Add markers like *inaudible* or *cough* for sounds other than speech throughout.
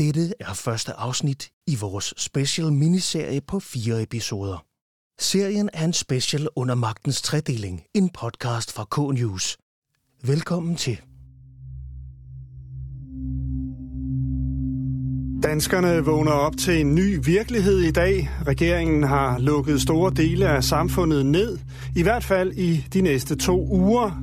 Dette er første afsnit i vores special miniserie på fire episoder. Serien er en special under magtens tredeling, en podcast fra K-News. Velkommen til. Danskerne vågner op til en ny virkelighed i dag. Regeringen har lukket store dele af samfundet ned, i hvert fald i de næste to uger.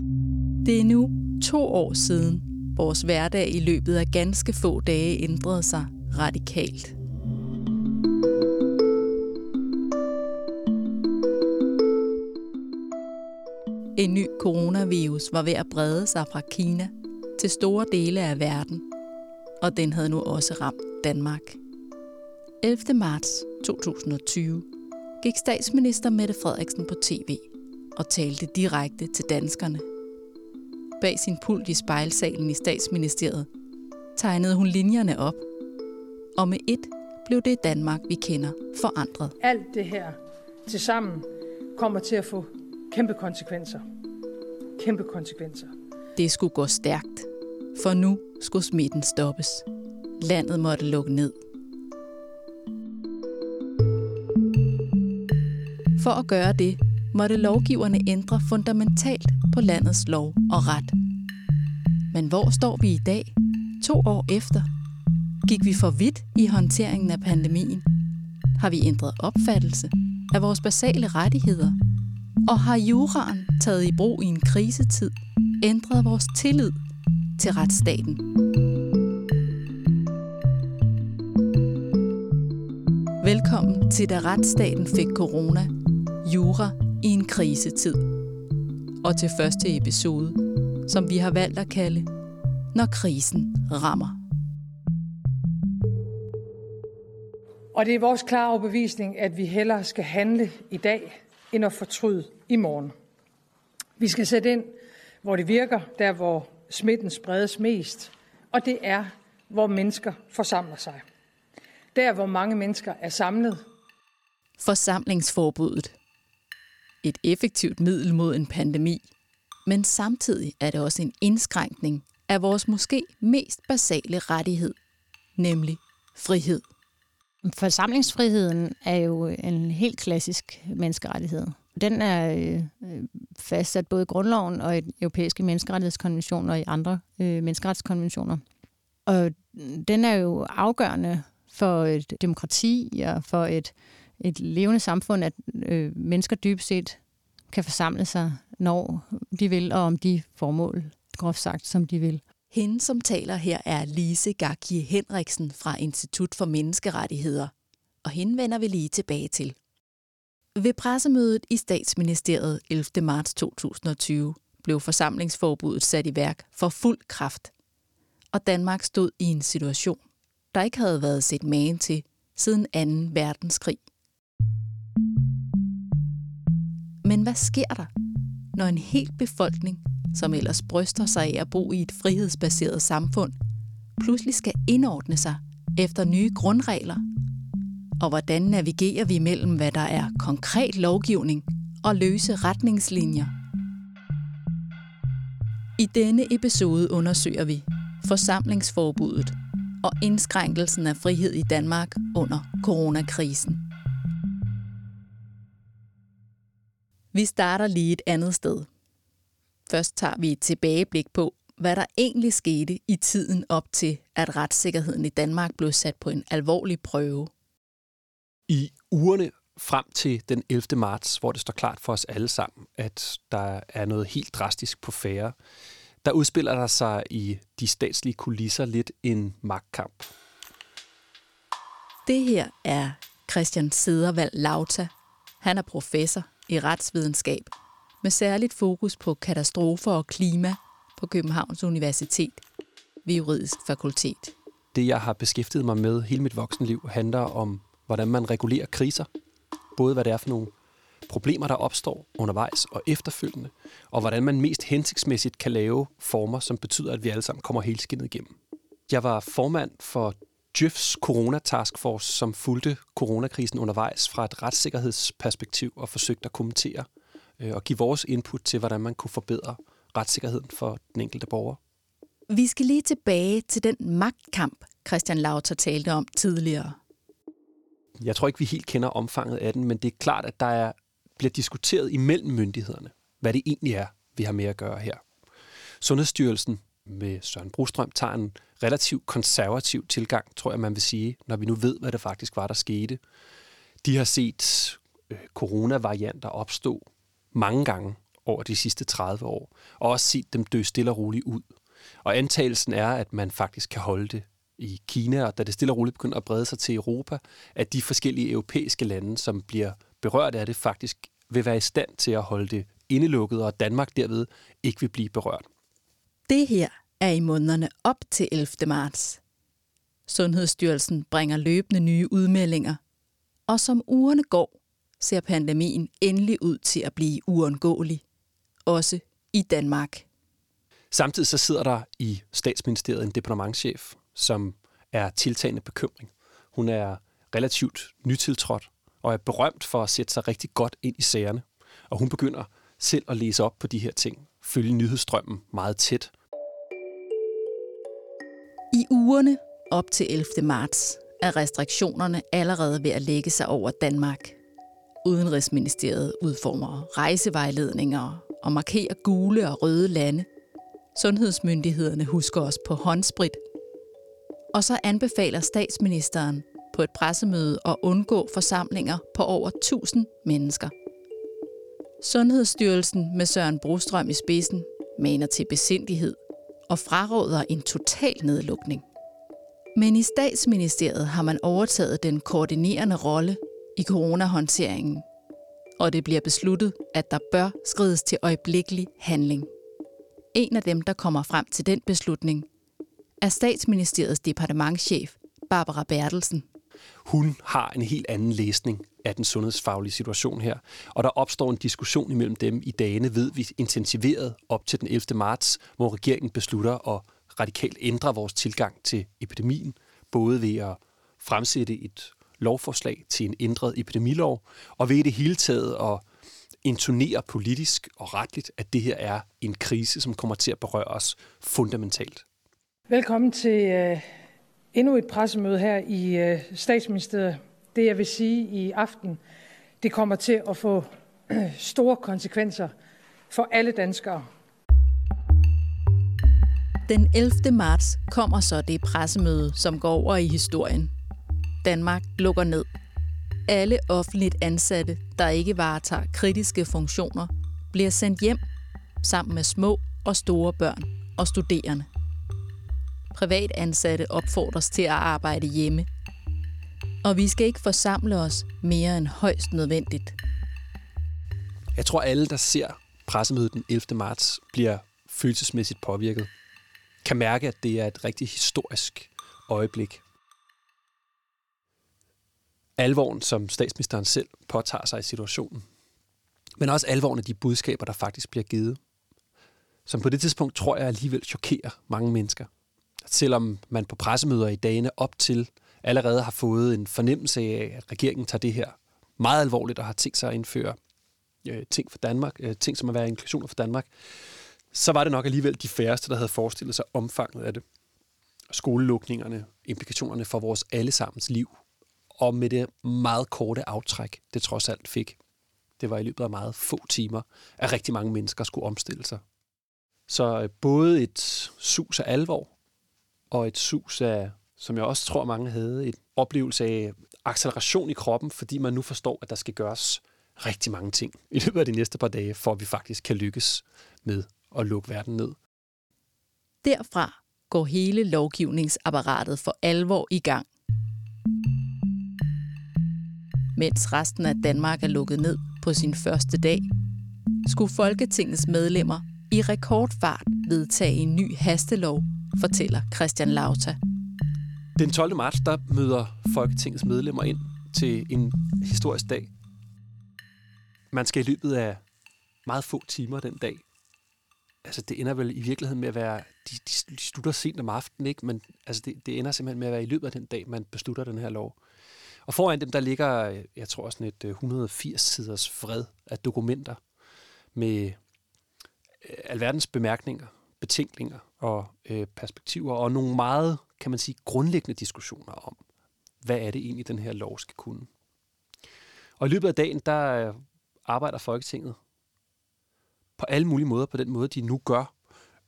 Det er nu to år siden, vores hverdag i løbet af ganske få dage ændrede sig radikalt. En ny coronavirus var ved at brede sig fra Kina til store dele af verden, og den havde nu også ramt Danmark. 11. marts 2020 gik statsminister Mette Frederiksen på tv og talte direkte til danskerne. Bag sin pult i spejlsalen i statsministeriet tegnede hun linjerne op, og med et blev det Danmark, vi kender, forandret. Alt det her til sammen kommer til at få kæmpe konsekvenser. Kæmpe konsekvenser. Det skulle gå stærkt, for nu skulle smitten stoppes. Landet måtte lukke ned. For at gøre det, måtte lovgiverne ændre fundamentalt på landets lov og ret. Men hvor står vi i dag, to år efter? Gik vi for vidt i håndteringen af pandemien? Har vi ændret opfattelse af vores basale rettigheder? Og har juraen taget i brug i en krisetid ændret vores tillid til retsstaten? Velkommen til da retsstaten fik corona. Jura i en krisetid. Og til første episode, som vi har valgt at kalde Når krisen rammer. Og det er vores klare overbevisning, at vi hellere skal handle i dag, end at fortryde i morgen. Vi skal sætte ind, hvor det virker, der hvor smitten spredes mest, og det er, hvor mennesker forsamler sig. Der, hvor mange mennesker er samlet. Forsamlingsforbuddet. Et effektivt middel mod en pandemi, men samtidig er det også en indskrænkning af vores måske mest basale rettighed, nemlig frihed. Forsamlingsfriheden er jo en helt klassisk menneskerettighed. Den er øh, fastsat både i grundloven og i den europæiske menneskerettighedskonvention og i andre øh, menneskerettighedskonventioner. Og den er jo afgørende for et demokrati og for et, et levende samfund, at øh, mennesker dybest set kan forsamle sig, når de vil, og om de formål, groft sagt, som de vil. Hende, som taler her, er Lise Gakie Henriksen fra Institut for Menneskerettigheder, og hende vender vi lige tilbage til. Ved pressemødet i statsministeriet 11. marts 2020 blev forsamlingsforbuddet sat i værk for fuld kraft, og Danmark stod i en situation, der ikke havde været set magen til siden 2. verdenskrig. Men hvad sker der, når en hel befolkning, som ellers bryster sig af at bo i et frihedsbaseret samfund, pludselig skal indordne sig efter nye grundregler? Og hvordan navigerer vi mellem, hvad der er konkret lovgivning og løse retningslinjer? I denne episode undersøger vi forsamlingsforbuddet og indskrænkelsen af frihed i Danmark under coronakrisen. Vi starter lige et andet sted. Først tager vi et tilbageblik på, hvad der egentlig skete i tiden op til, at retssikkerheden i Danmark blev sat på en alvorlig prøve. I ugerne frem til den 11. marts, hvor det står klart for os alle sammen, at der er noget helt drastisk på færre, der udspiller der sig i de statslige kulisser lidt en magtkamp. Det her er Christian Sedervald Lauta. Han er professor i retsvidenskab med særligt fokus på katastrofer og klima på Københavns Universitet ved Juridisk Fakultet. Det, jeg har beskæftiget mig med hele mit voksenliv, handler om, hvordan man regulerer kriser. Både hvad det er for nogle problemer, der opstår undervejs og efterfølgende, og hvordan man mest hensigtsmæssigt kan lave former, som betyder, at vi alle sammen kommer helskindet igennem. Jeg var formand for Djøfs Corona Task Force, som fulgte coronakrisen undervejs fra et retssikkerhedsperspektiv og forsøgte at kommentere øh, og give vores input til, hvordan man kunne forbedre retssikkerheden for den enkelte borger. Vi skal lige tilbage til den magtkamp, Christian Lauter talte om tidligere. Jeg tror ikke, vi helt kender omfanget af den, men det er klart, at der er, bliver diskuteret imellem myndighederne, hvad det egentlig er, vi har med at gøre her. Sundhedsstyrelsen med Søren Brostrøm tager en relativt konservativ tilgang, tror jeg, man vil sige, når vi nu ved, hvad det faktisk var, der skete. De har set øh, coronavarianter opstå mange gange over de sidste 30 år, og også set dem dø stille og roligt ud. Og antagelsen er, at man faktisk kan holde det i Kina, og da det stille og roligt begynder at brede sig til Europa, at de forskellige europæiske lande, som bliver berørt af det, faktisk vil være i stand til at holde det indelukket, og Danmark derved ikke vil blive berørt. Det her er i månederne op til 11. marts. Sundhedsstyrelsen bringer løbende nye udmeldinger, og som ugerne går, ser pandemien endelig ud til at blive uundgåelig, også i Danmark. Samtidig så sidder der i statsministeriet en departementschef, som er tiltagende bekymring. Hun er relativt nytiltrådt og er berømt for at sætte sig rigtig godt ind i sagerne. Og hun begynder selv at læse op på de her ting, følge nyhedsstrømmen meget tæt. I ugerne op til 11. marts er restriktionerne allerede ved at lægge sig over Danmark. Udenrigsministeriet udformer rejsevejledninger og markerer gule og røde lande. Sundhedsmyndighederne husker os på håndsprit. Og så anbefaler statsministeren på et pressemøde at undgå forsamlinger på over 1000 mennesker. Sundhedsstyrelsen med Søren Brostrøm i spidsen maner til besindighed og fraråder en total nedlukning. Men i statsministeriet har man overtaget den koordinerende rolle i coronahåndteringen, og det bliver besluttet, at der bør skrides til øjeblikkelig handling. En af dem, der kommer frem til den beslutning, er statsministeriets departementschef Barbara Bertelsen. Hun har en helt anden læsning af den sundhedsfaglige situation her, og der opstår en diskussion imellem dem i dagene, ved vi intensiveret op til den 11. marts, hvor regeringen beslutter at radikalt ændre vores tilgang til epidemien, både ved at fremsætte et lovforslag til en ændret epidemilov, og ved det hele taget at intonere politisk og retligt, at det her er en krise, som kommer til at berøre os fundamentalt. Velkommen til øh, endnu et pressemøde her i uh, statsministeriet. Det jeg vil sige i aften, det kommer til at få *clears throat* store konsekvenser for alle danskere. Den 11. marts kommer så det pressemøde, som går over i historien. Danmark lukker ned. Alle offentligt ansatte, der ikke varetager kritiske funktioner, bliver sendt hjem sammen med små og store børn og studerende privatansatte opfordres til at arbejde hjemme. Og vi skal ikke forsamle os mere end højst nødvendigt. Jeg tror, alle, der ser pressemødet den 11. marts, bliver følelsesmæssigt påvirket. Kan mærke, at det er et rigtig historisk øjeblik alvoren, som statsministeren selv påtager sig i situationen. Men også alvoren af de budskaber, der faktisk bliver givet. Som på det tidspunkt, tror jeg alligevel chokerer mange mennesker. Selvom man på pressemøder i dagene op til allerede har fået en fornemmelse af, at regeringen tager det her meget alvorligt og har tænkt sig at indføre øh, ting for Danmark, øh, ting som at være inklusioner for Danmark, så var det nok alligevel de færreste, der havde forestillet sig omfanget af det. Skolelukningerne, implikationerne for vores allesammens liv, og med det meget korte aftræk, det trods alt fik. Det var i løbet af meget få timer, at rigtig mange mennesker skulle omstille sig. Så øh, både et sus af alvor, og et sus af, som jeg også tror mange havde, et oplevelse af acceleration i kroppen, fordi man nu forstår, at der skal gøres rigtig mange ting i løbet af de næste par dage, for at vi faktisk kan lykkes med at lukke verden ned. Derfra går hele lovgivningsapparatet for alvor i gang. mens resten af Danmark er lukket ned på sin første dag, skulle Folketingets medlemmer i rekordfart vedtage en ny hastelov, fortæller Christian Lauta. Den 12. marts der møder Folketingets medlemmer ind til en historisk dag. Man skal i løbet af meget få timer den dag. Altså det ender vel i virkeligheden med at være, de, de slutter sent om aftenen, ikke? men altså det, det ender simpelthen med at være i løbet af den dag, man beslutter den her lov. Og foran dem, der ligger, jeg tror sådan et øh, 180-siders fred af dokumenter med øh, alverdens bemærkninger, betænkninger og øh, perspektiver, og nogle meget kan man sige, grundlæggende diskussioner om, hvad er det egentlig, den her lov skal kunne. Og i løbet af dagen, der øh, arbejder Folketinget på alle mulige måder, på den måde, de nu gør.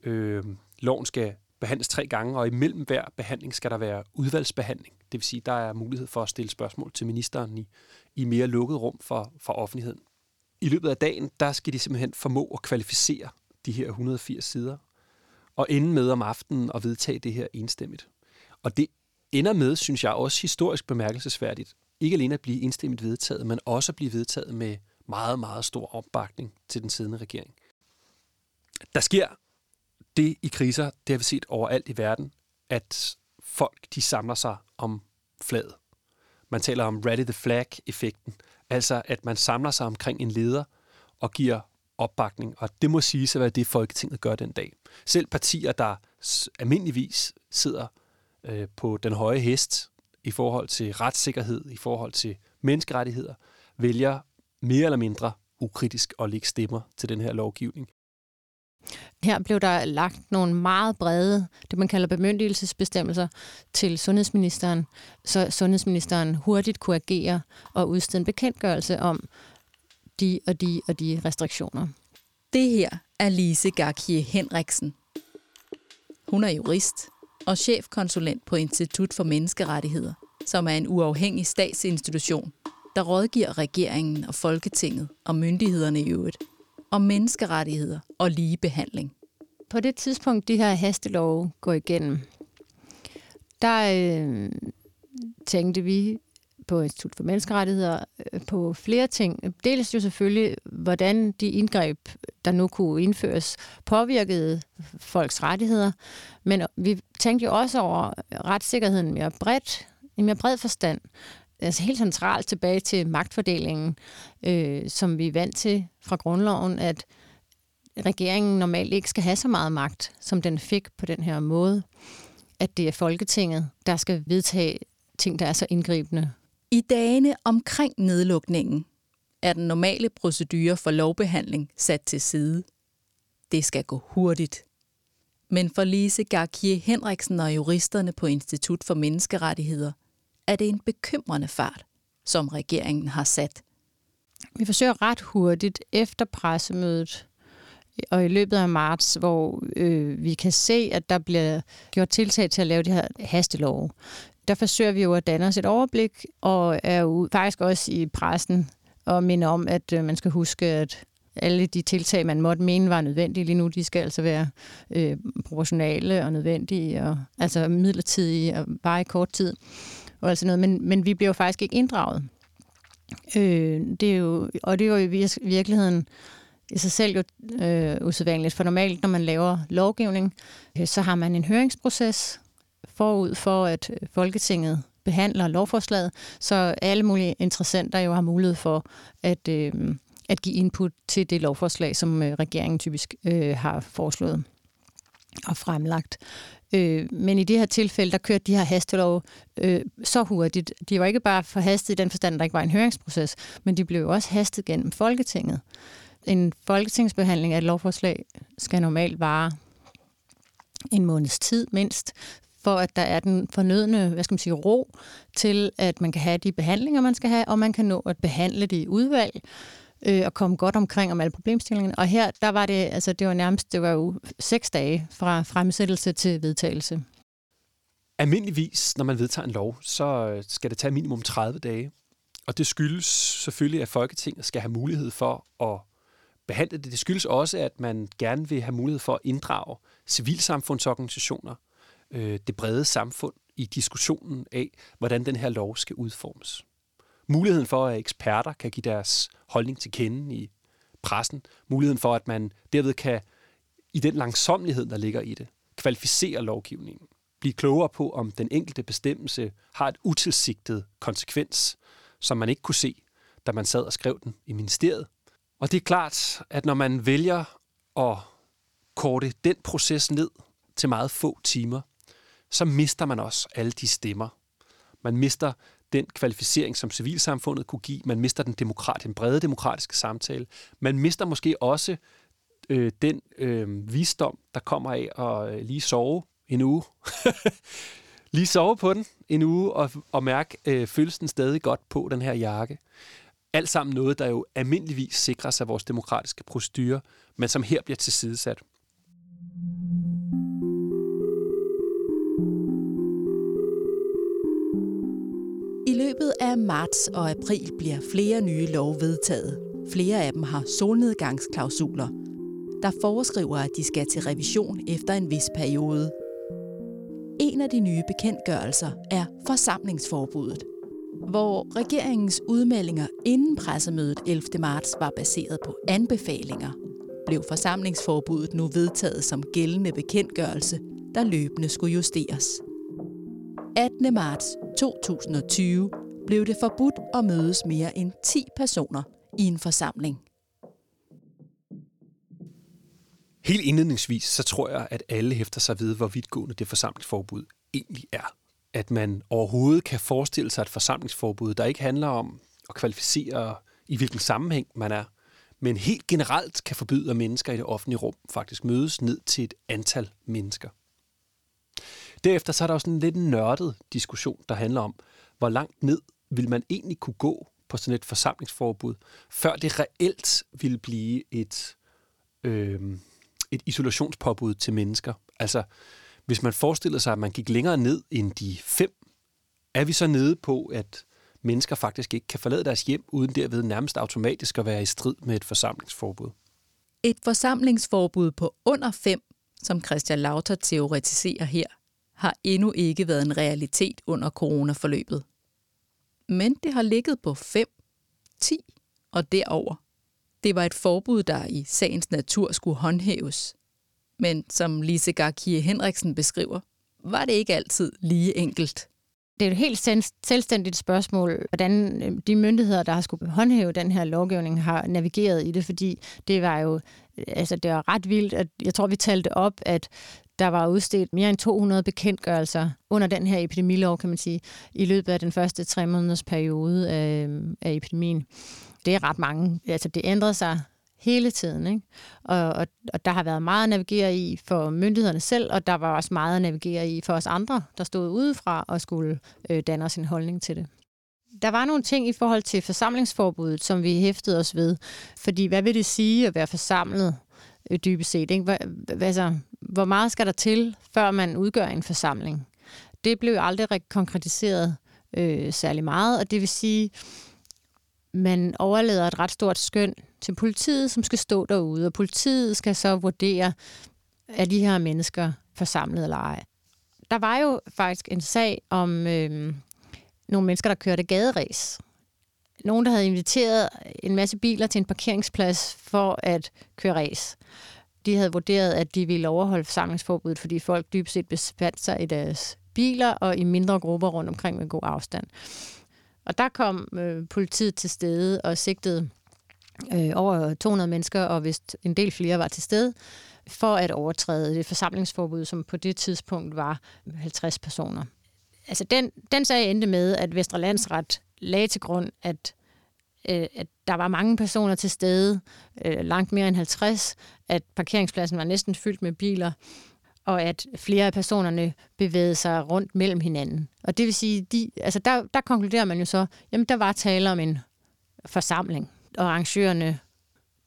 Øh, loven skal behandles tre gange, og imellem hver behandling skal der være udvalgsbehandling. Det vil sige, der er mulighed for at stille spørgsmål til ministeren i, i mere lukket rum for, for offentligheden. I løbet af dagen, der skal de simpelthen formå at kvalificere de her 180 sider, og ende med om aftenen at vedtage det her enstemmigt. Og det ender med, synes jeg, også historisk bemærkelsesværdigt, ikke alene at blive enstemmigt vedtaget, men også at blive vedtaget med meget, meget stor opbakning til den siddende regering. Der sker det i kriser, det har vi set overalt i verden, at folk de samler sig om flaget. Man taler om rally the flag-effekten, altså at man samler sig omkring en leder og giver opbakning, og det må sige at være det, Folketinget gør den dag. Selv partier, der almindeligvis sidder øh, på den høje hest i forhold til retssikkerhed, i forhold til menneskerettigheder, vælger mere eller mindre ukritisk at lægge stemmer til den her lovgivning. Her blev der lagt nogle meget brede, det man kalder bemyndigelsesbestemmelser til sundhedsministeren, så sundhedsministeren hurtigt kunne agere og udstede en bekendtgørelse om de og de og de restriktioner. Det her er Lise Garkie Henriksen. Hun er jurist og chefkonsulent på Institut for Menneskerettigheder, som er en uafhængig statsinstitution, der rådgiver regeringen og Folketinget og myndighederne i øvrigt om menneskerettigheder og ligebehandling. På det tidspunkt, de her hastelove går igennem, der øh, tænkte vi på Institut for Menneskerettigheder øh, på flere ting. Dels jo selvfølgelig, hvordan de indgreb, der nu kunne indføres, påvirkede folks rettigheder, men vi tænkte jo også over retssikkerheden mere bredt, i mere bred forstand altså helt centralt tilbage til magtfordelingen, øh, som vi er vant til fra grundloven, at regeringen normalt ikke skal have så meget magt, som den fik på den her måde. At det er Folketinget, der skal vedtage ting, der er så indgribende. I dagene omkring nedlukningen er den normale procedure for lovbehandling sat til side. Det skal gå hurtigt. Men for Lise Garkier Henriksen og juristerne på Institut for Menneskerettigheder – er det en bekymrende fart, som regeringen har sat. Vi forsøger ret hurtigt efter pressemødet og i løbet af marts, hvor øh, vi kan se, at der bliver gjort tiltag til at lave de her hastelove. Der forsøger vi jo at danne os et overblik, og er jo faktisk også i pressen og minde om, at øh, man skal huske, at alle de tiltag, man måtte mene var nødvendige lige nu, de skal altså være øh, proportionale og nødvendige, og, altså midlertidige og bare i kort tid og altså noget, men, men vi bliver jo faktisk ikke inddraget. Øh, det er jo, og det er jo i virkeligheden i sig selv jo øh, usædvanligt, for normalt, når man laver lovgivning, øh, så har man en høringsproces forud for, at øh, Folketinget behandler lovforslaget, så alle mulige interessenter jo har mulighed for at, øh, at give input til det lovforslag, som øh, regeringen typisk øh, har foreslået og fremlagt. Øh, men i det her tilfælde, der kørte de her hastelov øh, så hurtigt. De var ikke bare forhastet i den forstand, der ikke var en høringsproces, men de blev jo også hastet gennem Folketinget. En folketingsbehandling af et lovforslag skal normalt vare en måneds tid mindst, for at der er den fornødne hvad skal man sige, ro til, at man kan have de behandlinger, man skal have, og man kan nå at behandle det i udvalg, øh, og komme godt omkring om alle problemstillingerne. Og her, der var det, altså det var nærmest, det var jo seks dage fra fremsættelse til vedtagelse. Almindeligvis, når man vedtager en lov, så øh, skal det tage minimum 30 dage. Og det skyldes selvfølgelig, at Folketinget skal have mulighed for at behandle det. Det skyldes også, at man gerne vil have mulighed for at inddrage civilsamfundsorganisationer, øh, det brede samfund i diskussionen af, hvordan den her lov skal udformes. Muligheden for, at eksperter kan give deres holdning til kende i pressen, muligheden for, at man derved kan, i den langsomlighed, der ligger i det, kvalificere lovgivningen, blive klogere på, om den enkelte bestemmelse har et utilsigtet konsekvens, som man ikke kunne se, da man sad og skrev den i ministeriet. Og det er klart, at når man vælger at korte den proces ned til meget få timer, så mister man også alle de stemmer. Man mister den kvalificering, som civilsamfundet kunne give. Man mister den, demokrat, den brede demokratiske samtale. Man mister måske også øh, den øh, visdom, der kommer af at øh, lige sove en uge. *laughs* lige sove på den en uge og, og mærke, øh, følelsen stadig godt på, den her jakke. Alt sammen noget, der jo almindeligvis sikrer sig vores demokratiske procedurer, men som her bliver tilsidesat. I løbet af marts og april bliver flere nye lov vedtaget. Flere af dem har solnedgangsklausuler, der foreskriver, at de skal til revision efter en vis periode. En af de nye bekendtgørelser er forsamlingsforbuddet, hvor regeringens udmeldinger inden pressemødet 11. marts var baseret på anbefalinger, blev forsamlingsforbuddet nu vedtaget som gældende bekendtgørelse, der løbende skulle justeres. 18. marts 2020 blev det forbudt at mødes mere end 10 personer i en forsamling. Helt indledningsvis, så tror jeg, at alle hæfter sig ved, hvor vidtgående det forsamlingsforbud egentlig er. At man overhovedet kan forestille sig et forsamlingsforbud, der ikke handler om at kvalificere, i hvilken sammenhæng man er, men helt generelt kan forbyde, at mennesker i det offentlige rum faktisk mødes ned til et antal mennesker. Derefter så er der også en lidt nørdet diskussion, der handler om, hvor langt ned vil man egentlig kunne gå på sådan et forsamlingsforbud, før det reelt vil blive et, øh, et isolationspåbud til mennesker. Altså, hvis man forestiller sig, at man gik længere ned end de fem, er vi så nede på, at mennesker faktisk ikke kan forlade deres hjem, uden derved nærmest automatisk at være i strid med et forsamlingsforbud. Et forsamlingsforbud på under fem, som Christian Lauter teoretiserer her, har endnu ikke været en realitet under coronaforløbet. Men det har ligget på 5, 10 og derover. Det var et forbud, der i sagens natur skulle håndhæves. Men som Lise Garkie Henriksen beskriver, var det ikke altid lige enkelt. Det er et helt selvstændigt spørgsmål, hvordan øh, de myndigheder, der har skulle håndhæve den her lovgivning, har navigeret i det, fordi det var jo øh, altså det var ret vildt, at jeg tror, vi talte op, at der var udstedt mere end 200 bekendtgørelser under den her epidemilov, kan man sige, i løbet af den første tre måneders periode af, af epidemien. Det er ret mange. Altså, det ændrede sig hele tiden. Ikke? Og, og, og der har været meget at navigere i for myndighederne selv, og der var også meget at navigere i for os andre, der stod udefra og skulle øh, danne os en holdning til det. Der var nogle ting i forhold til forsamlingsforbuddet, som vi hæftede os ved. Fordi hvad vil det sige at være forsamlet øh, dybest set? Ikke? Hvad, altså, hvor meget skal der til, før man udgør en forsamling? Det blev aldrig konkretiseret øh, særlig meget, og det vil sige, man overlader et ret stort skøn til politiet, som skal stå derude, og politiet skal så vurdere, er de her mennesker forsamlet eller ej. Der var jo faktisk en sag om øh, nogle mennesker, der kørte gaderæs. Nogen, der havde inviteret en masse biler til en parkeringsplads for at køre race. De havde vurderet, at de ville overholde forsamlingsforbuddet, fordi folk dybest set befandt sig i deres biler og i mindre grupper rundt omkring med god afstand. Og der kom øh, politiet til stede og sigtede øh, over 200 mennesker, og vist en del flere var til stede, for at overtræde det forsamlingsforbud, som på det tidspunkt var 50 personer. Altså den, den sag endte med, at Vestre Landsret lagde til grund, at øh, at der var mange personer til stede, øh, langt mere end 50, at parkeringspladsen var næsten fyldt med biler, og at flere af personerne bevægede sig rundt mellem hinanden. Og det vil sige, de, altså der, der konkluderer man jo så, jamen der var tale om en forsamling, og arrangørerne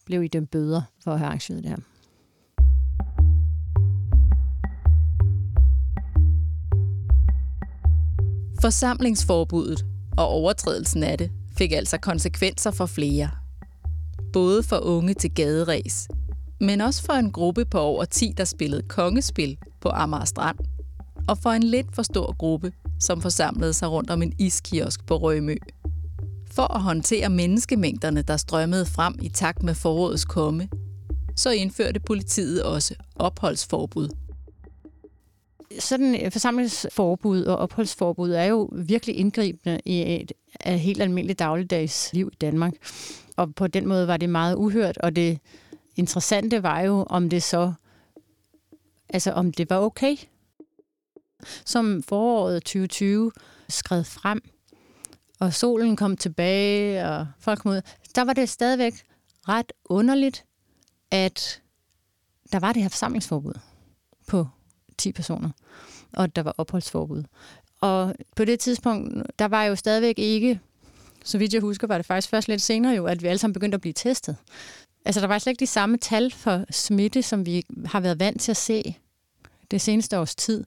blev i dem bøder for at have arrangeret det her. Forsamlingsforbuddet og overtrædelsen af det fik altså konsekvenser for flere. Både for unge til gaderæs, men også for en gruppe på over 10, der spillede kongespil på Amager Strand, og for en lidt for stor gruppe, som forsamlede sig rundt om en iskiosk på Rømø. For at håndtere menneskemængderne, der strømmede frem i takt med forårets komme, så indførte politiet også opholdsforbud. Sådan et forsamlingsforbud og opholdsforbud er jo virkelig indgribende i et, et helt almindeligt dagligdags liv i Danmark. Og på den måde var det meget uhørt, og det interessante var jo, om det så, altså om det var okay. Som foråret 2020 skred frem, og solen kom tilbage, og folk kom ud, der var det stadigvæk ret underligt, at der var det her forsamlingsforbud på 10 personer, og der var opholdsforbud. Og på det tidspunkt, der var jo stadigvæk ikke, så vidt jeg husker, var det faktisk først lidt senere jo, at vi alle sammen begyndte at blive testet. Altså, der var slet ikke de samme tal for smitte, som vi har været vant til at se det seneste års tid.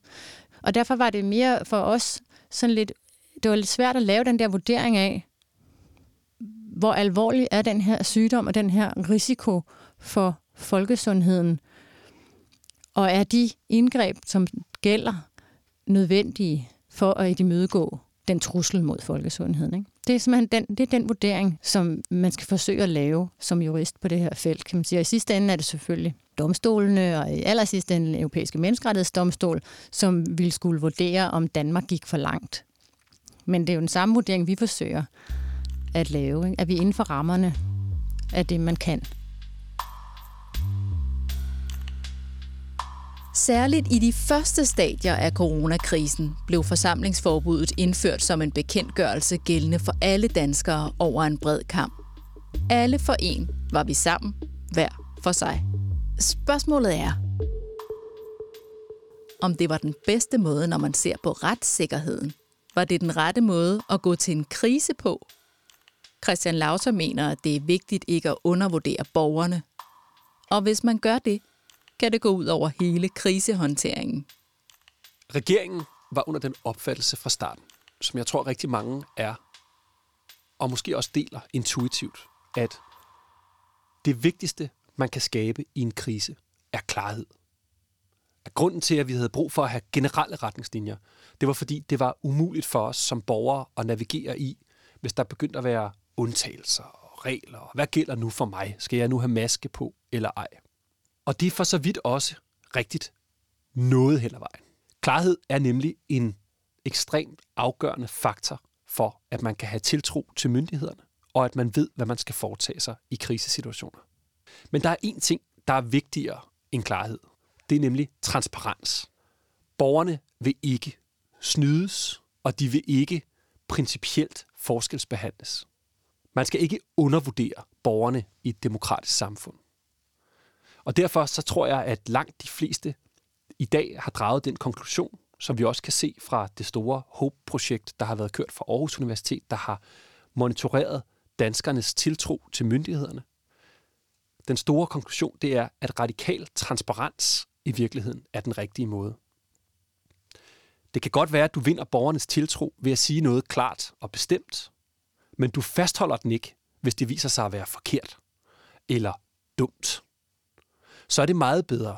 Og derfor var det mere for os sådan lidt, det var lidt svært at lave den der vurdering af, hvor alvorlig er den her sygdom og den her risiko for folkesundheden. Og er de indgreb, som gælder, nødvendige for at imødegå den trussel mod folkesundheden? Ikke? Det er simpelthen den, det er den vurdering, som man skal forsøge at lave som jurist på det her felt, kan man sige. Og i sidste ende er det selvfølgelig domstolene, og i allersidste ende den europæiske menneskerettighedsdomstol, som vil skulle vurdere, om Danmark gik for langt. Men det er jo den samme vurdering, vi forsøger at lave. Ikke? Er vi inden for rammerne af det, man kan. Særligt i de første stadier af coronakrisen blev forsamlingsforbuddet indført som en bekendtgørelse gældende for alle danskere over en bred kamp. Alle for en var vi sammen, hver for sig. Spørgsmålet er, om det var den bedste måde, når man ser på retssikkerheden. Var det den rette måde at gå til en krise på? Christian Lauter mener, at det er vigtigt ikke at undervurdere borgerne. Og hvis man gør det, kan det gå ud over hele krisehåndteringen. Regeringen var under den opfattelse fra starten, som jeg tror rigtig mange er, og måske også deler intuitivt, at det vigtigste, man kan skabe i en krise, er klarhed. At grunden til, at vi havde brug for at have generelle retningslinjer, det var fordi, det var umuligt for os som borgere at navigere i, hvis der begyndte at være undtagelser og regler. Hvad gælder nu for mig? Skal jeg nu have maske på eller ej? Og det er for så vidt også rigtigt noget hen ad vejen. Klarhed er nemlig en ekstremt afgørende faktor for, at man kan have tiltro til myndighederne, og at man ved, hvad man skal foretage sig i krisesituationer. Men der er én ting, der er vigtigere end klarhed. Det er nemlig transparens. Borgerne vil ikke snydes, og de vil ikke principielt forskelsbehandles. Man skal ikke undervurdere borgerne i et demokratisk samfund. Og derfor så tror jeg, at langt de fleste i dag har draget den konklusion, som vi også kan se fra det store HOPE-projekt, der har været kørt fra Aarhus Universitet, der har monitoreret danskernes tiltro til myndighederne. Den store konklusion, det er, at radikal transparens i virkeligheden er den rigtige måde. Det kan godt være, at du vinder borgernes tiltro ved at sige noget klart og bestemt, men du fastholder den ikke, hvis det viser sig at være forkert eller dumt så er det meget bedre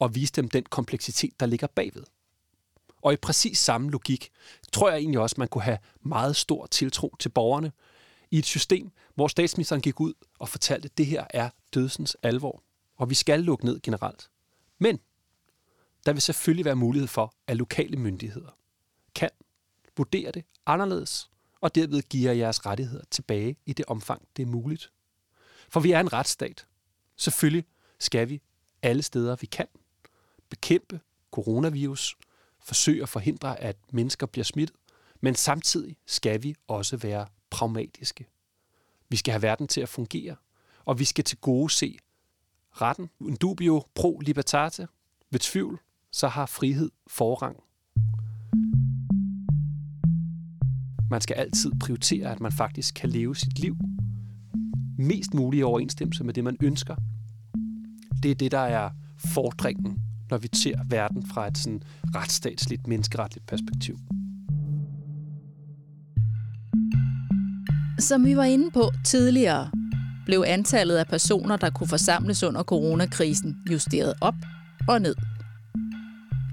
at vise dem den kompleksitet, der ligger bagved. Og i præcis samme logik tror jeg egentlig også, man kunne have meget stor tiltro til borgerne i et system, hvor statsministeren gik ud og fortalte, at det her er dødsens alvor, og vi skal lukke ned generelt. Men der vil selvfølgelig være mulighed for, at lokale myndigheder kan vurdere det anderledes, og derved give jeres rettigheder tilbage i det omfang, det er muligt. For vi er en retsstat. Selvfølgelig skal vi alle steder, vi kan. Bekæmpe coronavirus, forsøge at forhindre, at mennesker bliver smittet, men samtidig skal vi også være pragmatiske. Vi skal have verden til at fungere, og vi skal til gode se retten. Un dubio pro libertate. Ved tvivl, så har frihed forrang. Man skal altid prioritere, at man faktisk kan leve sit liv mest muligt i overensstemmelse med det, man ønsker, det er det, der er fordringen, når vi ser verden fra et sådan retsstatsligt, menneskeretligt perspektiv. Som vi var inde på tidligere, blev antallet af personer, der kunne forsamles under coronakrisen, justeret op og ned.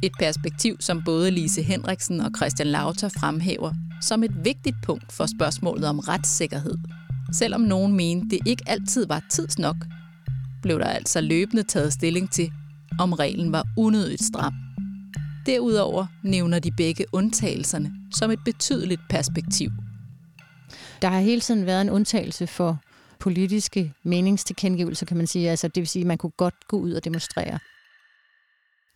Et perspektiv, som både Lise Henriksen og Christian Lauter fremhæver som et vigtigt punkt for spørgsmålet om retssikkerhed. Selvom nogen mente, det ikke altid var tidsnok blev der altså løbende taget stilling til, om reglen var unødigt stram. Derudover nævner de begge undtagelserne som et betydeligt perspektiv. Der har hele tiden været en undtagelse for politiske meningstilkendegivelser, kan man sige. Altså, det vil sige, at man kunne godt gå ud og demonstrere.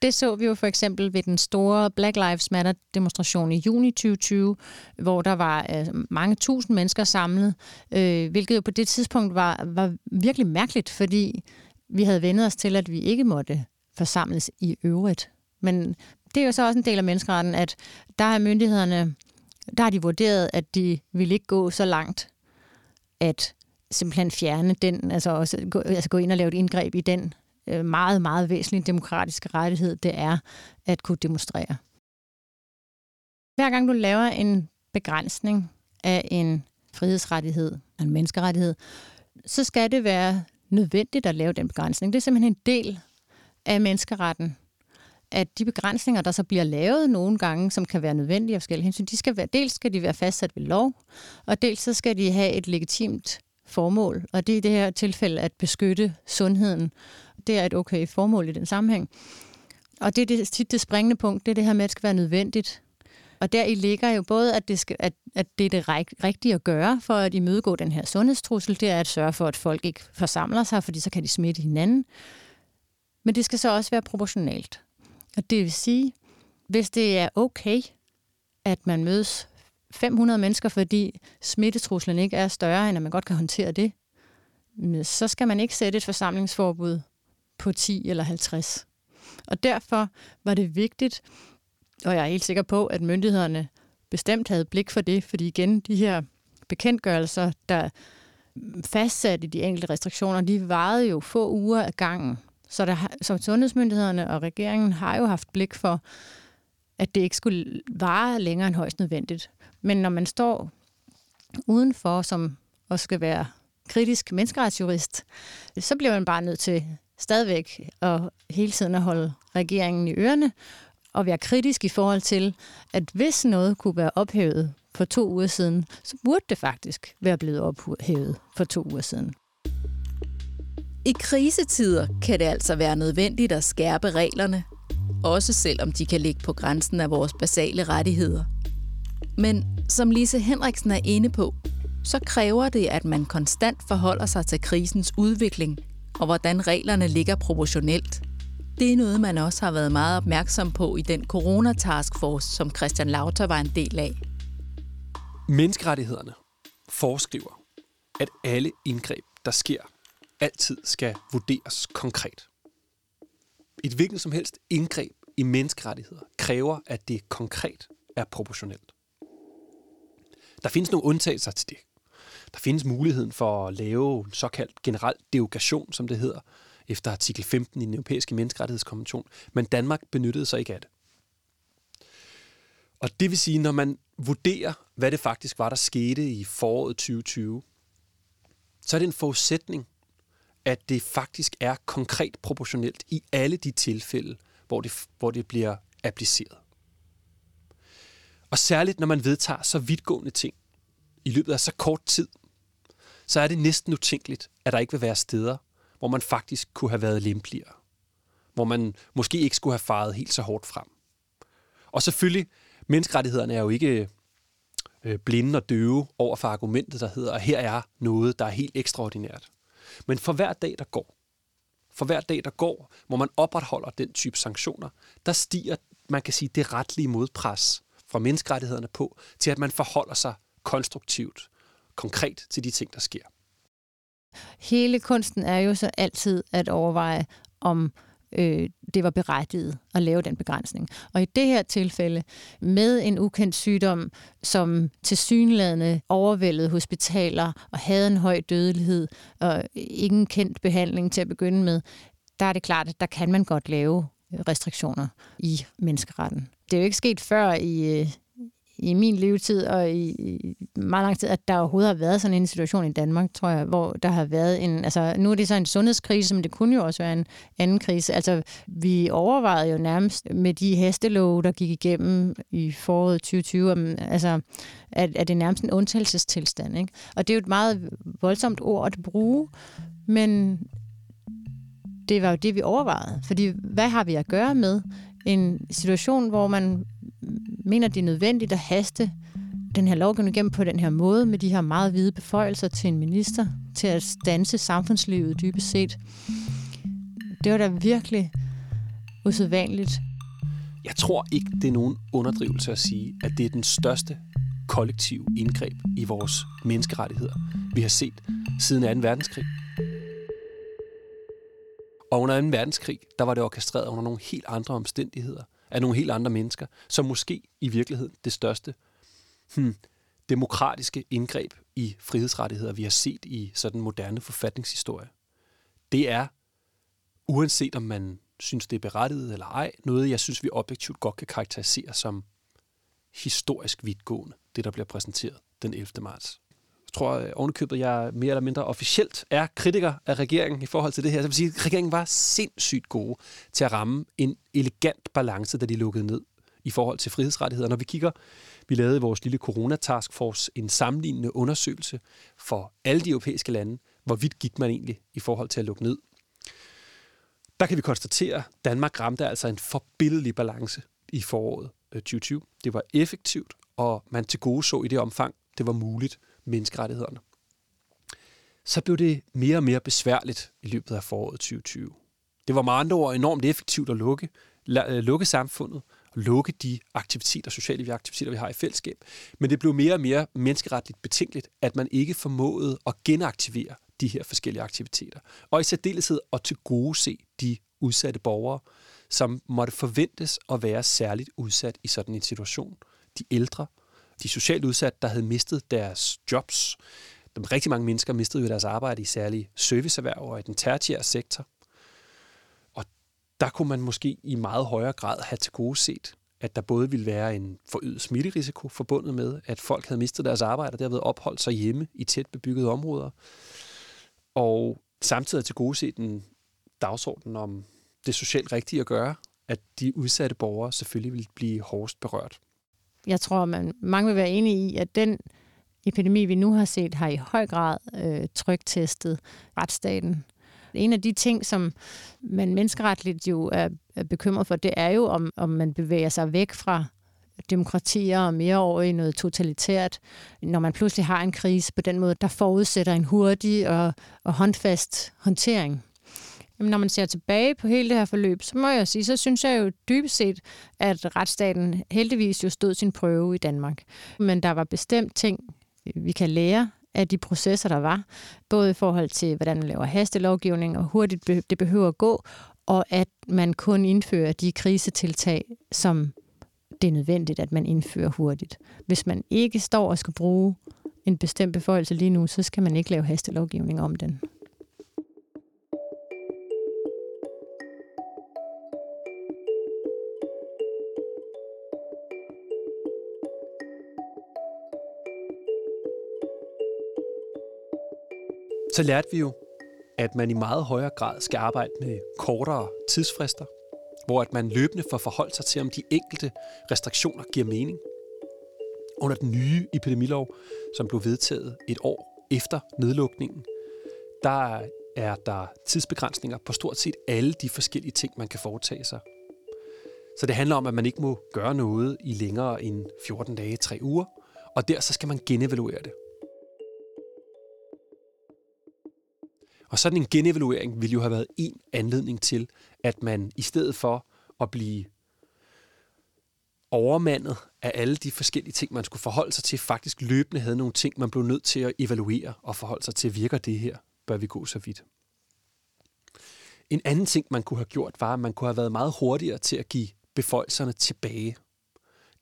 Det så vi jo for eksempel ved den store Black Lives Matter-demonstration i juni 2020, hvor der var øh, mange tusind mennesker samlet, øh, hvilket jo på det tidspunkt var, var virkelig mærkeligt, fordi vi havde vendet os til, at vi ikke måtte forsamles i øvrigt. Men det er jo så også en del af menneskeretten, at der er myndighederne, der har de vurderet, at de vil ikke gå så langt, at simpelthen fjerne den, altså også gå, altså gå ind og lave et indgreb i den Øh, meget, meget væsentlig demokratisk rettighed, det er at kunne demonstrere. Hver gang du laver en begrænsning af en frihedsrettighed, en menneskerettighed, så skal det være nødvendigt at lave den begrænsning. Det er simpelthen en del af menneskeretten, at de begrænsninger, der så bliver lavet nogle gange, som kan være nødvendige af forskellige hensyn, de skal være, dels skal de være fastsat ved lov, og dels så skal de have et legitimt formål, og det er i det her tilfælde at beskytte sundheden. Det er et okay formål i den sammenhæng. Og det er det, tit det springende punkt, det er det her med, at det skal være nødvendigt. Og der i ligger jo både, at det, skal, at, at det er det rigtige at gøre for at imødegå den her sundhedstrussel, det er at sørge for, at folk ikke forsamler sig, fordi så kan de smitte hinanden. Men det skal så også være proportionalt. Og det vil sige, hvis det er okay, at man mødes 500 mennesker, fordi smittetruslen ikke er større, end at man godt kan håndtere det, så skal man ikke sætte et forsamlingsforbud på 10 eller 50. Og derfor var det vigtigt, og jeg er helt sikker på, at myndighederne bestemt havde blik for det, fordi igen, de her bekendtgørelser, der fastsatte de enkelte restriktioner, de varede jo få uger ad gangen. Så, der, så sundhedsmyndighederne og regeringen har jo haft blik for, at det ikke skulle vare længere end højst nødvendigt. Men når man står udenfor, som også skal være kritisk menneskeretsjurist, så bliver man bare nødt til stadigvæk at hele tiden at holde regeringen i ørerne og være kritisk i forhold til, at hvis noget kunne være ophævet for to uger siden, så burde det faktisk være blevet ophævet for to uger siden. I krisetider kan det altså være nødvendigt at skærpe reglerne, også selvom de kan ligge på grænsen af vores basale rettigheder. Men som Lise Henriksen er inde på, så kræver det, at man konstant forholder sig til krisens udvikling og hvordan reglerne ligger proportionelt. Det er noget, man også har været meget opmærksom på i den corona-taskforce, som Christian Lauter var en del af. Menneskerettighederne foreskriver, at alle indgreb, der sker, altid skal vurderes konkret. Et hvilket som helst indgreb i menneskerettigheder kræver, at det konkret er proportionelt. Der findes nogle undtagelser til det. Der findes muligheden for at lave en såkaldt generel derogation, som det hedder, efter artikel 15 i den europæiske menneskerettighedskonvention, men Danmark benyttede sig ikke af det. Og det vil sige, når man vurderer, hvad det faktisk var, der skete i foråret 2020, så er det en forudsætning, at det faktisk er konkret proportionelt i alle de tilfælde, hvor det, hvor det bliver appliceret. Og særligt når man vedtager så vidtgående ting i løbet af så kort tid, så er det næsten utænkeligt, at der ikke vil være steder, hvor man faktisk kunne have været lempeligere. Hvor man måske ikke skulle have faret helt så hårdt frem. Og selvfølgelig, menneskerettighederne er jo ikke øh, blinde og døve over for argumentet, der hedder, at her er noget, der er helt ekstraordinært. Men for hver dag, der går, for hver dag, der går, hvor man opretholder den type sanktioner, der stiger, man kan sige, det retlige modpres fra menneskerettighederne på, til at man forholder sig konstruktivt, konkret til de ting, der sker. Hele kunsten er jo så altid at overveje, om øh, det var berettiget at lave den begrænsning. Og i det her tilfælde, med en ukendt sygdom, som til synlædende overvældede hospitaler og havde en høj dødelighed og ingen kendt behandling til at begynde med, der er det klart, at der kan man godt lave restriktioner i menneskeretten. Det er jo ikke sket før i, øh, i min levetid og i, i meget lang tid, at der overhovedet har været sådan en situation i Danmark, tror jeg, hvor der har været en, altså nu er det så en sundhedskrise, men det kunne jo også være en anden krise. Altså vi overvejede jo nærmest med de hestelove, der gik igennem i foråret 2020, om, altså at, at det er nærmest en undtagelsestilstand. Ikke? Og det er jo et meget voldsomt ord at bruge, men det var jo det, vi overvejede. Fordi hvad har vi at gøre med en situation, hvor man mener, det er nødvendigt at haste den her lovgivning igennem på den her måde, med de her meget hvide beføjelser til en minister, til at stanse samfundslivet dybest set. Det var da virkelig usædvanligt. Jeg tror ikke, det er nogen underdrivelse at sige, at det er den største kollektive indgreb i vores menneskerettigheder, vi har set siden 2. verdenskrig. Og under 2. verdenskrig, der var det orkestreret under nogle helt andre omstændigheder af nogle helt andre mennesker, som måske i virkeligheden det største hmm, demokratiske indgreb i frihedsrettigheder, vi har set i sådan moderne forfatningshistorie. Det er, uanset om man synes, det er berettiget eller ej, noget, jeg synes, vi objektivt godt kan karakterisere som historisk vidtgående, det der bliver præsenteret den 11. marts. Jeg tror øh, ovenikøbet, jeg mere eller mindre officielt er kritiker af regeringen i forhold til det her. Så vil sige, at regeringen var sindssygt gode til at ramme en elegant balance, da de lukkede ned i forhold til frihedsrettigheder. Når vi kigger, vi lavede i vores lille corona en sammenlignende undersøgelse for alle de europæiske lande, hvorvidt gik man egentlig i forhold til at lukke ned. Der kan vi konstatere, at Danmark ramte altså en forbilledelig balance i foråret øh, 2020. Det var effektivt, og man til gode så i det omfang, det var muligt menneskerettighederne. Så blev det mere og mere besværligt i løbet af foråret 2020. Det var med andre ord enormt effektivt at lukke, øh, lukke samfundet, og lukke de aktiviteter, sociale aktiviteter, vi har i fællesskab. Men det blev mere og mere menneskeretligt betænkeligt, at man ikke formåede at genaktivere de her forskellige aktiviteter. Og i særdeleshed at til gode se de udsatte borgere, som måtte forventes at være særligt udsat i sådan en situation. De ældre, de socialt udsatte, der havde mistet deres jobs. Rigtig mange mennesker mistede jo deres arbejde i særlige serviceerhverv og i den tertiære sektor. Og der kunne man måske i meget højere grad have til gode set, at der både ville være en forøget smitterisiko forbundet med, at folk havde mistet deres arbejde og derved opholdt sig hjemme i tæt bebyggede områder. Og samtidig til gode set en dagsorden om det socialt rigtige at gøre, at de udsatte borgere selvfølgelig ville blive hårdest berørt. Jeg tror, man mange vil være enige i, at den epidemi, vi nu har set, har i høj grad øh, trygtestet retsstaten. En af de ting, som man menneskeretligt jo er, er bekymret for, det er jo, om, om man bevæger sig væk fra demokratier og mere over i noget totalitært, når man pludselig har en krise på den måde, der forudsætter en hurtig og, og håndfast håndtering. Jamen, når man ser tilbage på hele det her forløb, så må jeg sige, så synes jeg jo dybest set, at retsstaten heldigvis jo stod sin prøve i Danmark. Men der var bestemt ting, vi kan lære af de processer, der var, både i forhold til, hvordan man laver hastelovgivning, og hurtigt det behøver at gå, og at man kun indfører de krisetiltag, som det er nødvendigt, at man indfører hurtigt. Hvis man ikke står og skal bruge en bestemt beføjelse lige nu, så skal man ikke lave hastelovgivning om den. Så lærte vi jo, at man i meget højere grad skal arbejde med kortere tidsfrister, hvor at man løbende får forholdt sig til, om de enkelte restriktioner giver mening. Under den nye epidemilov, som blev vedtaget et år efter nedlukningen, der er der tidsbegrænsninger på stort set alle de forskellige ting, man kan foretage sig. Så det handler om, at man ikke må gøre noget i længere end 14 dage, 3 uger, og der så skal man genevaluere det. Og sådan en genevaluering ville jo have været en anledning til, at man i stedet for at blive overmandet af alle de forskellige ting, man skulle forholde sig til, faktisk løbende havde nogle ting, man blev nødt til at evaluere og forholde sig til, virker det her? Bør vi gå så vidt? En anden ting, man kunne have gjort, var, at man kunne have været meget hurtigere til at give beføjelserne tilbage.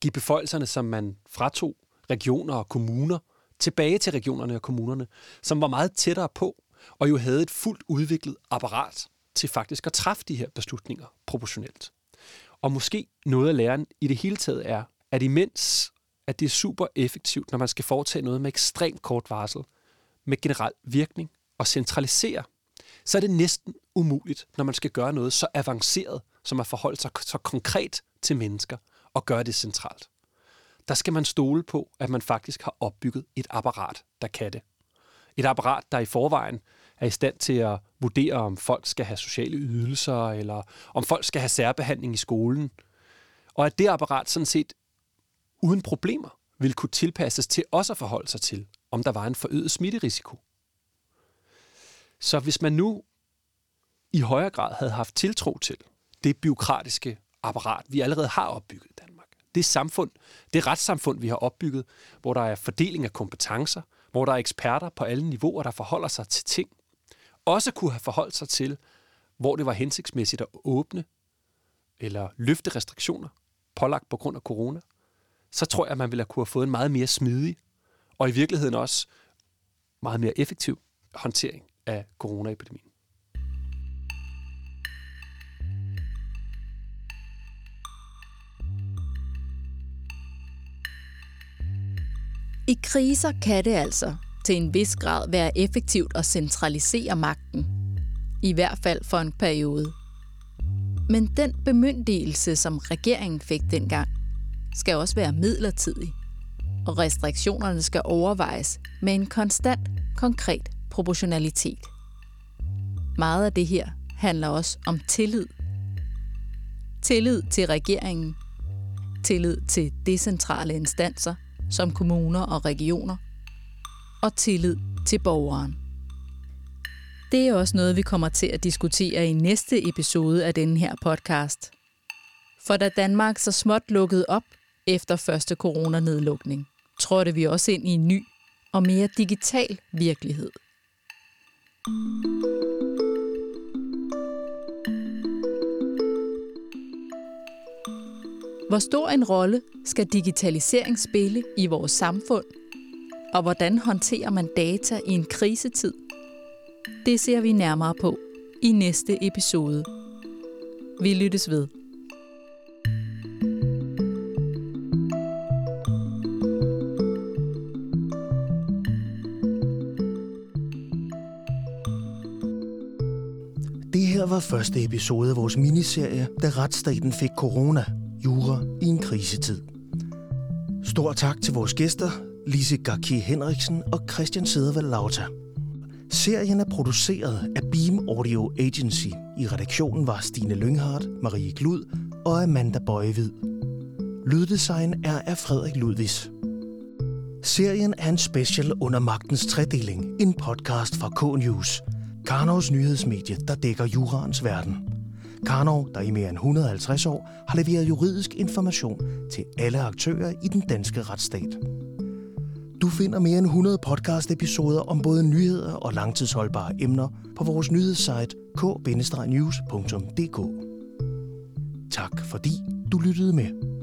Give beføjelserne, som man fratog regioner og kommuner, tilbage til regionerne og kommunerne, som var meget tættere på, og jo havde et fuldt udviklet apparat til faktisk at træffe de her beslutninger proportionelt. Og måske noget af læren i det hele taget er, at imens at det er super effektivt, når man skal foretage noget med ekstremt kort varsel, med generel virkning og centralisere, så er det næsten umuligt, når man skal gøre noget så avanceret, som at forholde sig så konkret til mennesker og gøre det centralt. Der skal man stole på, at man faktisk har opbygget et apparat, der kan det. Et apparat, der i forvejen er i stand til at vurdere, om folk skal have sociale ydelser, eller om folk skal have særbehandling i skolen. Og at det apparat sådan set uden problemer vil kunne tilpasses til også at forholde sig til, om der var en forøget smitterisiko. Så hvis man nu i højere grad havde haft tiltro til det byråkratiske apparat, vi allerede har opbygget i Danmark, det samfund, det retssamfund, vi har opbygget, hvor der er fordeling af kompetencer, hvor der er eksperter på alle niveauer, der forholder sig til ting, også kunne have forholdt sig til, hvor det var hensigtsmæssigt at åbne eller løfte restriktioner pålagt på grund af corona, så tror jeg, at man ville have kunne have fået en meget mere smidig og i virkeligheden også meget mere effektiv håndtering af coronaepidemien. I kriser kan det altså til en vis grad være effektivt at centralisere magten. I hvert fald for en periode. Men den bemyndigelse, som regeringen fik dengang, skal også være midlertidig. Og restriktionerne skal overvejes med en konstant, konkret proportionalitet. Meget af det her handler også om tillid. Tillid til regeringen. Tillid til decentrale instanser – som kommuner og regioner, og tillid til borgeren. Det er også noget, vi kommer til at diskutere i næste episode af denne her podcast. For da Danmark så småt lukkede op efter første coronanedlukning, trådte vi også ind i en ny og mere digital virkelighed. Hvor stor en rolle skal digitalisering spille i vores samfund? Og hvordan håndterer man data i en krisetid? Det ser vi nærmere på i næste episode. Vi lyttes ved. Det her var første episode af vores miniserie, da retsstaten fik corona – jura i en krisetid. Stor tak til vores gæster, Lise Garki Henriksen og Christian Sedervald Lauta. Serien er produceret af Beam Audio Agency. I redaktionen var Stine Lynghardt, Marie Glud og Amanda Bøjevid. Lyddesign er af Frederik Ludvis. Serien er en special under magtens tredeling, en podcast fra K-News, Karnovs nyhedsmedie, der dækker jurans verden. Karnov, der i mere end 150 år har leveret juridisk information til alle aktører i den danske retsstat. Du finder mere end 100 podcast-episoder om både nyheder og langtidsholdbare emner på vores nyhedssite k-news.dk. Tak fordi du lyttede med.